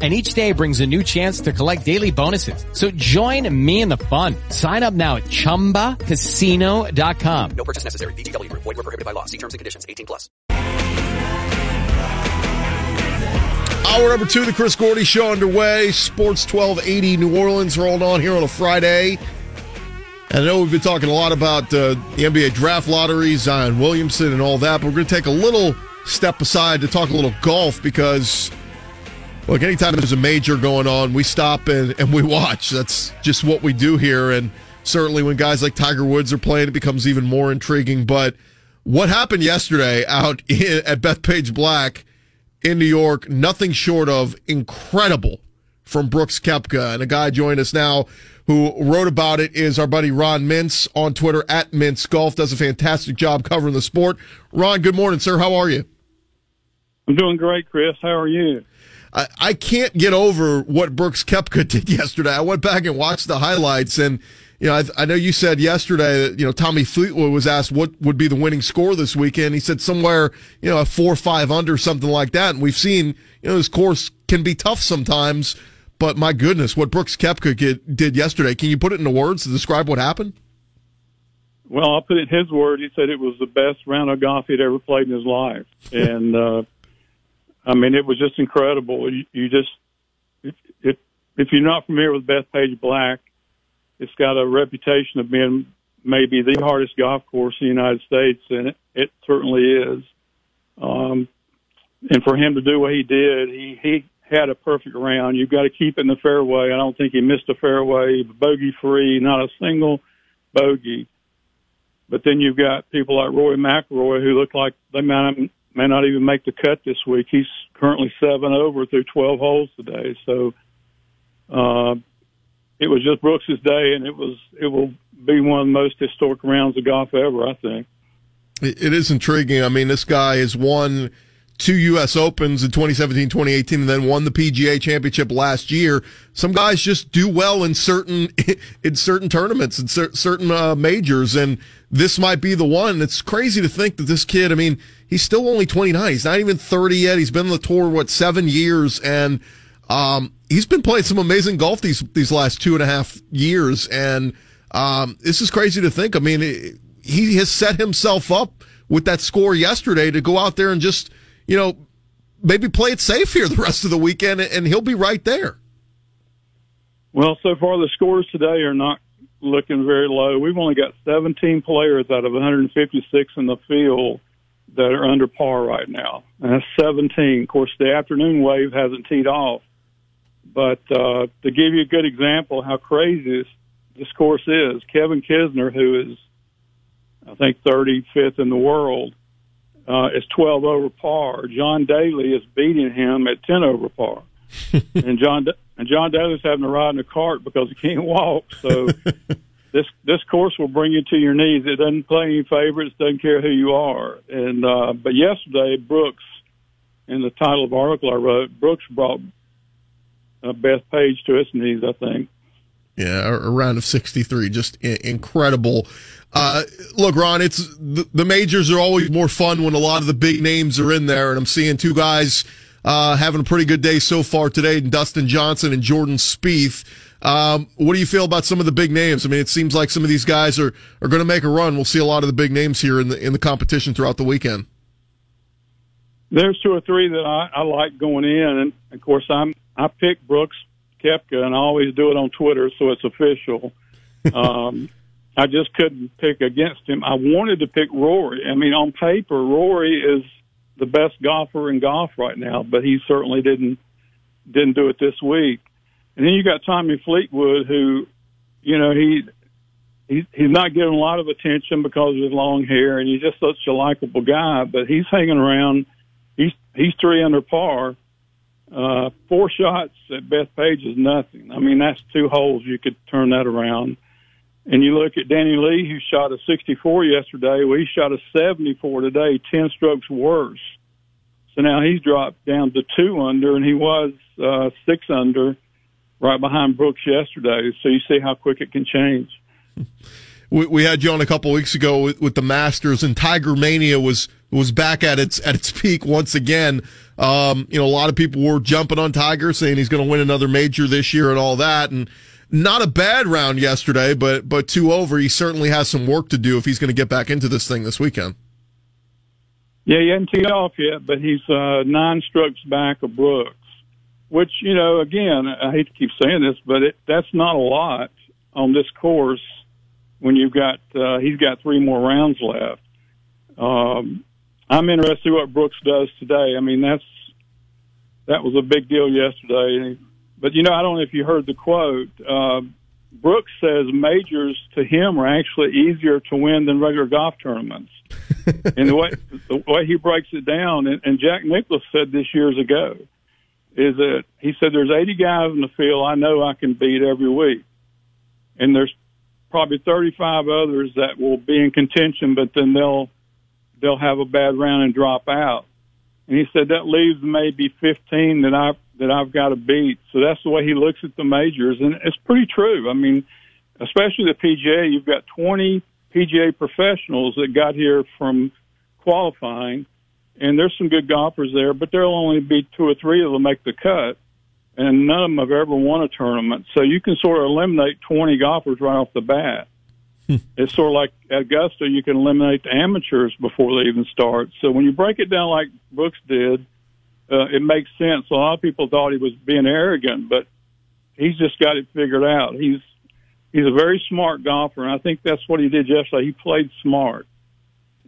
And each day brings a new chance to collect daily bonuses. So join me in the fun. Sign up now at ChumbaCasino.com. No purchase necessary. VGW Group. Void were prohibited by law. See terms and conditions. 18 plus. Hour number two, the Chris Gordy Show underway. Sports 1280 New Orleans rolled on here on a Friday. And I know we've been talking a lot about uh, the NBA draft lottery, Zion Williamson, and all that, but we're going to take a little step aside to talk a little golf because, look, anytime there's a major going on, we stop and, and we watch. That's just what we do here. And certainly when guys like Tiger Woods are playing, it becomes even more intriguing. But what happened yesterday out in, at Bethpage Black in New York, nothing short of incredible from Brooks Koepka. And a guy joined us now who wrote about it is our buddy Ron Mintz on Twitter at Mintz Golf. Does a fantastic job covering the sport. Ron, good morning, sir. How are you? I'm doing great, Chris. How are you? I, I can't get over what Brooks Koepka did yesterday. I went back and watched the highlights and you know, I, I, know you said yesterday that, you know, Tommy Fleetwood was asked what would be the winning score this weekend. He said somewhere, you know, a four, five under, something like that. And we've seen, you know, this course can be tough sometimes, but my goodness, what Brooks Koepka get, did yesterday. Can you put it into words to describe what happened? Well, I'll put it in his word. He said it was the best round of golf he'd ever played in his life. And, uh, I mean, it was just incredible. You, you just, if, if, if you're not familiar with Bethpage Black, it's got a reputation of being maybe the hardest golf course in the United States, and it, it certainly is. Um, and for him to do what he did, he he had a perfect round. You've got to keep it in the fairway. I don't think he missed a fairway, bogey free, not a single bogey. But then you've got people like Rory McIlroy who look like they may may not even make the cut this week. He's currently seven over through 12 holes today. So, uh, it was just Brooks's day, and it was it will be one of the most historic rounds of golf ever. I think it is intriguing. I mean, this guy has won two U.S. Opens in 2017, 2018, and then won the PGA Championship last year. Some guys just do well in certain in certain tournaments and certain uh, majors, and this might be the one. It's crazy to think that this kid. I mean, he's still only 29. He's not even 30 yet. He's been on the tour what seven years, and um, he's been playing some amazing golf these these last two and a half years, and um, this is crazy to think. I mean, he has set himself up with that score yesterday to go out there and just you know maybe play it safe here the rest of the weekend, and he'll be right there. Well, so far the scores today are not looking very low. We've only got 17 players out of 156 in the field that are under par right now. And that's 17. Of course, the afternoon wave hasn't teed off. But uh, to give you a good example how crazy this, this course is, Kevin Kisner, who is, I think, 35th in the world, uh, is 12 over par. John Daly is beating him at 10 over par. and John and John Daly's having to ride in a cart because he can't walk. So this this course will bring you to your knees. It doesn't play any favorites, doesn't care who you are. And uh, but yesterday, Brooks, in the title of article I wrote, Brooks brought uh, Bethpage to its knees, I think. Yeah, a round of 63, just incredible. Uh, look, Ron, it's the, the, majors are always more fun when a lot of the big names are in there, and I'm seeing two guys uh, having a pretty good day so far today, Dustin Johnson and Jordan Spieth. Um, what do you feel about some of the big names? I mean, it seems like some of these guys are, are going to make a run. We'll see a lot of the big names here in the in the competition throughout the weekend. There's two or three that I, I like going in, and of course, I'm I picked Brooks Koepka, and I always do it on Twitter, so it's official. um, I just couldn't pick against him. I wanted to pick Rory. I mean, on paper, Rory is the best golfer in golf right now, but he certainly didn't didn't do it this week. And then you got Tommy Fleetwood, who, you know, he he's he's not getting a lot of attention because of his long hair, and he's just such a likable guy. But he's hanging around. He's he's three under par uh, four shots at Bethpage is nothing. I mean, that's two holes. You could turn that around. And you look at Danny Lee, who shot a 64 yesterday. Well, he shot a 74 today, 10 strokes worse. So now he's dropped down to two under, and he was uh, six under right behind Brooks yesterday. So you see how quick it can change. We, we had you on a couple weeks ago with, with, the Masters, and Tiger Mania was was back at its at its peak once again. Um, you know, a lot of people were jumping on Tiger, saying he's going to win another major this year and all that, and not a bad round yesterday, but but two over. He certainly has some work to do if he's going to get back into this thing this weekend. Yeah, he hasn't teed off yet, but he's uh, nine strokes back of Brooks. Which you know, again, I hate to keep saying this, but it, that's not a lot on this course when you've got uh, he's got three more rounds left. Um, I'm interested in what Brooks does today. I mean, that's that was a big deal yesterday. But you know, I don't know if you heard the quote. Uh, Brooks says majors to him are actually easier to win than regular golf tournaments. and the way the way he breaks it down, and, and Jack Nicklaus said this years ago, is that he said there's 80 guys in the field I know I can beat every week, and there's probably 35 others that will be in contention, but then they'll they'll have a bad round and drop out. And he said that leaves maybe 15 that I that I've got to beat. So that's the way he looks at the majors, and it's pretty true. I mean, especially the PGA, you've got 20 PGA professionals that got here from qualifying, and there's some good golfers there, but there'll only be two or three of them make the cut and none of them have ever won a tournament. So you can sort of eliminate 20 golfers right off the bat. Hmm. it's sort of like Augusta, you can eliminate the amateurs before they even start. So when you break it down like Brooks did, uh, it makes sense. A lot of people thought he was being arrogant, but he's just got it figured out. He's he's a very smart golfer, and I think that's what he did yesterday. He played smart,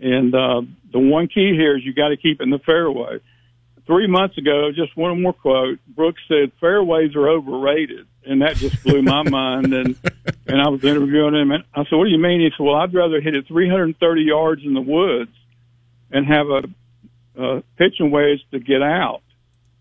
and uh, the one key here is you got to keep it in the fairway three months ago, just one more quote. Brooks said fairways are overrated, and that just blew my mind. And and I was interviewing him, and I said, "What do you mean?" He said, "Well, I'd rather hit it 330 yards in the woods and have a, a pitching wedge to get out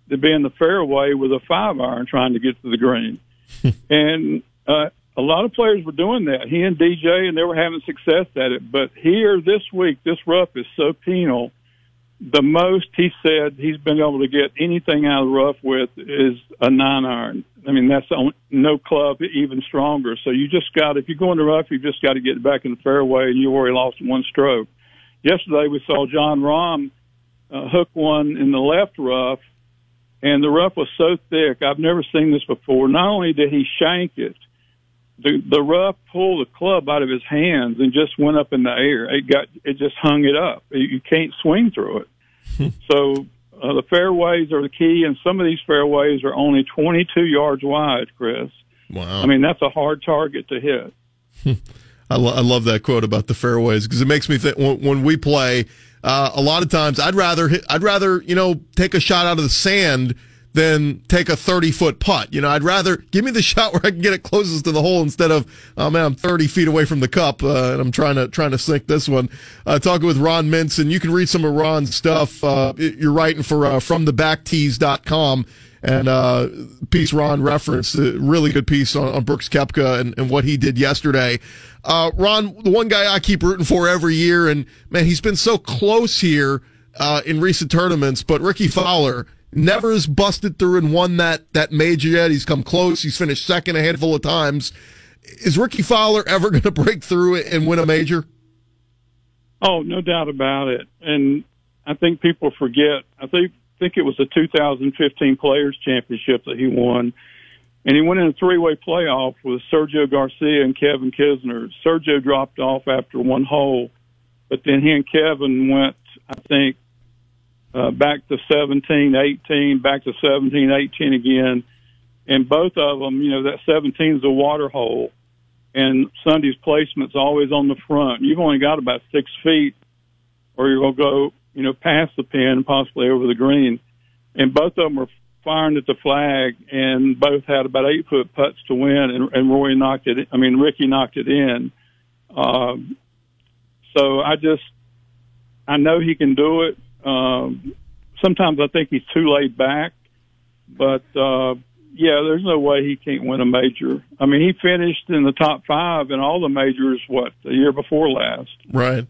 than be in the fairway with a five iron trying to get to the green." and uh, a lot of players were doing that. He and DJ, and they were having success at it. But here this week, this rough is so penal the most he said he's been able to get anything out of the rough with is a nine iron. I mean, that's on, no club even stronger. So you just got, if you go in the rough, you just got to get back in the fairway and you already lost one stroke. Yesterday we saw Jon Rahm uh, hook one in the left rough and the rough was so thick. I've never seen this before. Not only did he shank it, the the rough pulled the club out of his hands and just went up in the air. It got it just hung it up. You can't swing through it. so uh, the fairways are the key, and some of these fairways are only 22 yards wide. Chris, wow. I mean that's a hard target to hit. I, lo- I love that quote about the fairways because it makes me think when, when we play. Uh, a lot of times, I'd rather hit, I'd rather you know take a shot out of the sand than take a 30 foot putt. You know, I'd rather give me the shot where I can get it closest to the hole instead of, oh man, I'm 30 feet away from the cup, uh, and I'm trying to, trying to sink this one. Uh, talking with Ron Mintz, and you can read some of Ron's stuff. Uh, you're writing for, uh, fromthebacktees.com and, uh, piece Ron referenced, a really good piece on, on Brooks Koepka and, and what he did yesterday. Uh, Ron, the one guy I keep rooting for every year, and man, he's been so close here, uh, in recent tournaments, but Rickie Fowler, never has busted through and won that that major yet. He's come close. He's finished second a handful of times. Is Rickie Fowler ever going to break through and win a major? Oh, no doubt about it. And I think people forget. I think think it was the 2015 Players Championship that he won, and he went in a three-way playoff with Sergio Garcia and Kevin Kisner. Sergio dropped off after one hole, but then he and Kevin went, I think, uh, back to 17, 18, back to 17, 18 again. And both of them, you know, that 17 is a water hole, and Sunday's placement's always on the front. You've only got about six feet, or you're going to go, you know, past the pin, and possibly over the green. And both of them were firing at the flag, and both had about eight foot putts to win, and, and Roy knocked it. I mean, Rickie knocked it in. Um, so I just, I know he can do it. Um, sometimes I think he's too laid back, but uh, yeah, there's no way he can't win a major. I mean, he finished in the top five in all the majors. What the year before last? Right.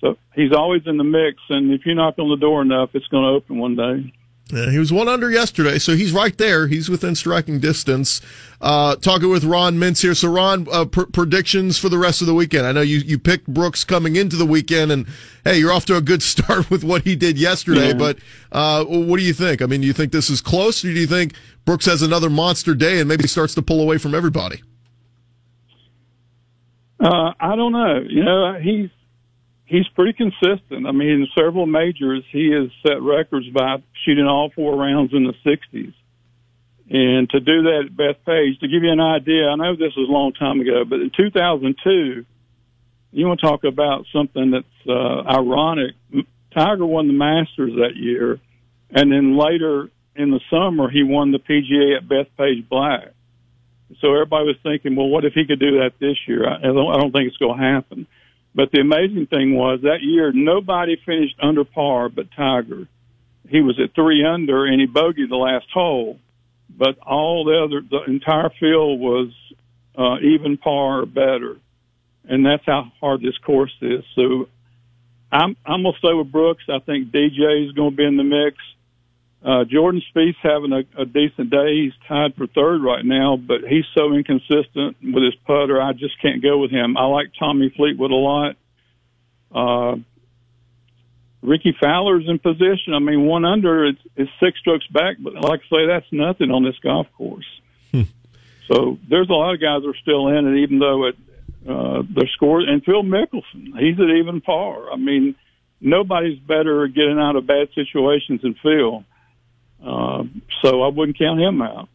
So he's always in the mix, and if you knock on the door enough, it's going to open one day. Yeah, he was one under yesterday, so he's right there. He's within striking distance. Uh, talking with Ron Mintz here. So, Ron, uh, pr- predictions for the rest of the weekend. I know you, you picked Brooks coming into the weekend, and hey, you're off to a good start with what he did yesterday. Yeah. But uh, what do you think? I mean, do you think this is close, or do you think Brooks has another monster day and maybe starts to pull away from everybody? Uh, I don't know. You know, he's he's pretty consistent. I mean, in several majors, he has set records by shooting all four rounds in the 60s. And to do that at Bethpage, to give you an idea, I know this was a long time ago, but in 2002, you want to talk about something that's uh, ironic. Tiger won the Masters that year, and then later in the summer, he won the PGA at Bethpage Black. So everybody was thinking, well, what if he could do that this year? I don't think it's going to happen. But the amazing thing was that year, nobody finished under par but Tiger. He was at three under and he bogeyed the last hole, but all the other, the entire field was uh, even par or better. And that's how hard this course is. So I'm, I'm going to stay with Brooks. I think DJ is going to be in the mix. Uh, Jordan Spieth's having a, a decent day. He's tied for third right now, but he's so inconsistent with his putter. I just can't go with him. I like Tommy Fleetwood a lot. Uh, Rickie Fowler's in position. I mean, one under is, is six strokes back, but like I say, that's nothing on this golf course. So there's a lot of guys that are still in it, even though it uh, their scores. And Phil Mickelson, he's at even par. I mean, nobody's better at getting out of bad situations than Phil. Uh, so I wouldn't count him out.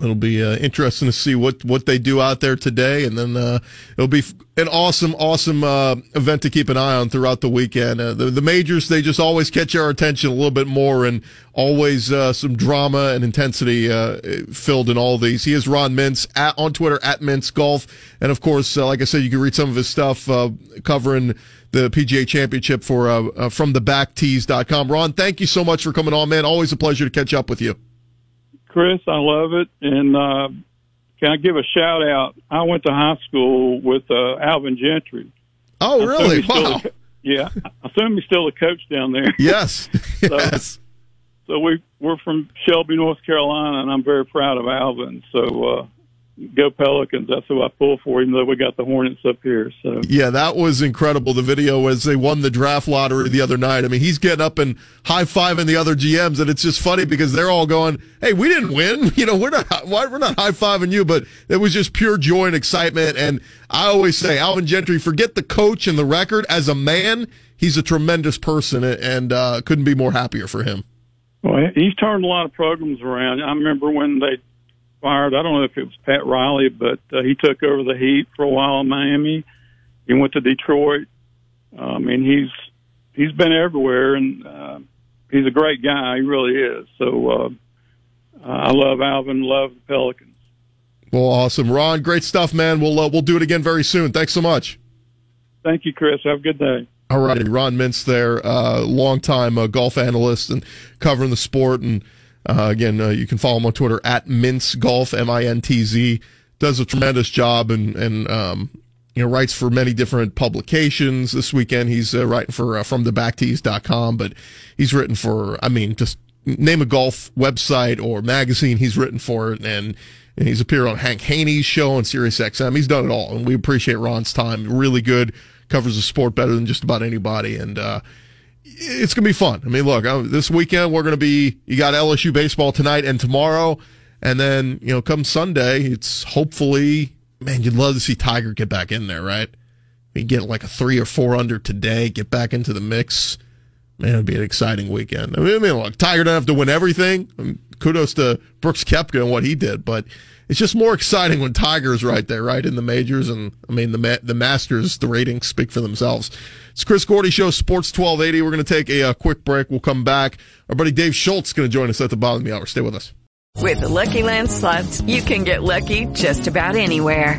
It'll be uh, interesting to see what, what they do out there today, and then uh, it'll be an awesome, awesome uh, event to keep an eye on throughout the weekend. Uh, the, the majors they just always catch our attention a little bit more, and always uh, some drama and intensity uh, filled in all these. He is Ron Mintz at, on Twitter at Mintz Golf, and of course, like I said, you can read some of his stuff uh, covering the PGA Championship for uh, uh, from the backtees.com. Ron, thank you so much for coming on, man. Always a pleasure to catch up with you. Chris, I love it. And uh, can I give a shout out? I went to high school with uh, Alvin Gentry. Oh, really? Wow. a yeah, I assume he's still a coach down there. Yes. yes. So we we're from Shelby, North Carolina, and I'm very proud of Alvin. So uh, go Pelicans! That's who I pull for, even though we got the Hornets up here. So Yeah, that was incredible. The video as they won the draft lottery the other night. I mean, he's getting up and high fiving the other GMs, and it's just funny because they're all going, "Hey, we didn't win. You know, we're not why we're not high fiving you." But it was just pure joy and excitement. And I always say, Alvin Gentry, forget the coach and the record. As a man, he's a tremendous person, and uh, couldn't be more happier for him. well, he's turned a lot of programs around. I remember when they fired. I don't know if it was Pat Riley, but uh, he took over the Heat for a while in Miami. He went to Detroit. I mean, he's he's been everywhere, and uh, he's a great guy. He really is. So uh, I love Alvin. Love the Pelicans. Well, awesome, Ron. Great stuff, man. We'll uh, we'll do it again very soon. Thanks so much. Thank you, Chris. Have a good day. All righty, Ron Mintz there, uh, longtime uh, golf analyst and covering the sport. And uh, again, uh, you can follow him on Twitter at Mintz Golf, M I N T Z. Does a tremendous job and and um, you know writes for many different publications. This weekend, he's uh, writing for uh, backtees.com, but he's written for, I mean, just name a golf website or magazine. He's written for it and. And he's appeared on Hank Haney's show on Sirius XM. He's done it all, and we appreciate Ron's time. Really good, covers the sport better than just about anybody, and uh, it's gonna be fun. I mean, look, this weekend we're gonna be. You got LSU baseball tonight and tomorrow, and then you know, come Sunday, it's hopefully. Man, you'd love to see Tiger get back in there, right? We get like a three or four under today, get back into the mix. Man, it'd be an exciting weekend. I mean, I mean look, Tiger doesn't have to win everything. Kudos to Brooks Koepka and what he did, but it's just more exciting when Tiger's right there, right in the majors. And I mean, the ma- the Masters, the ratings speak for themselves. It's Chris Gordy Show, Sports 1280. We're going to take a, uh quick break. We'll come back. Our buddy Dave Schultz is going to join us at the bottom of the hour. Stay with us. With the Lucky Land slots, you can get lucky just about anywhere.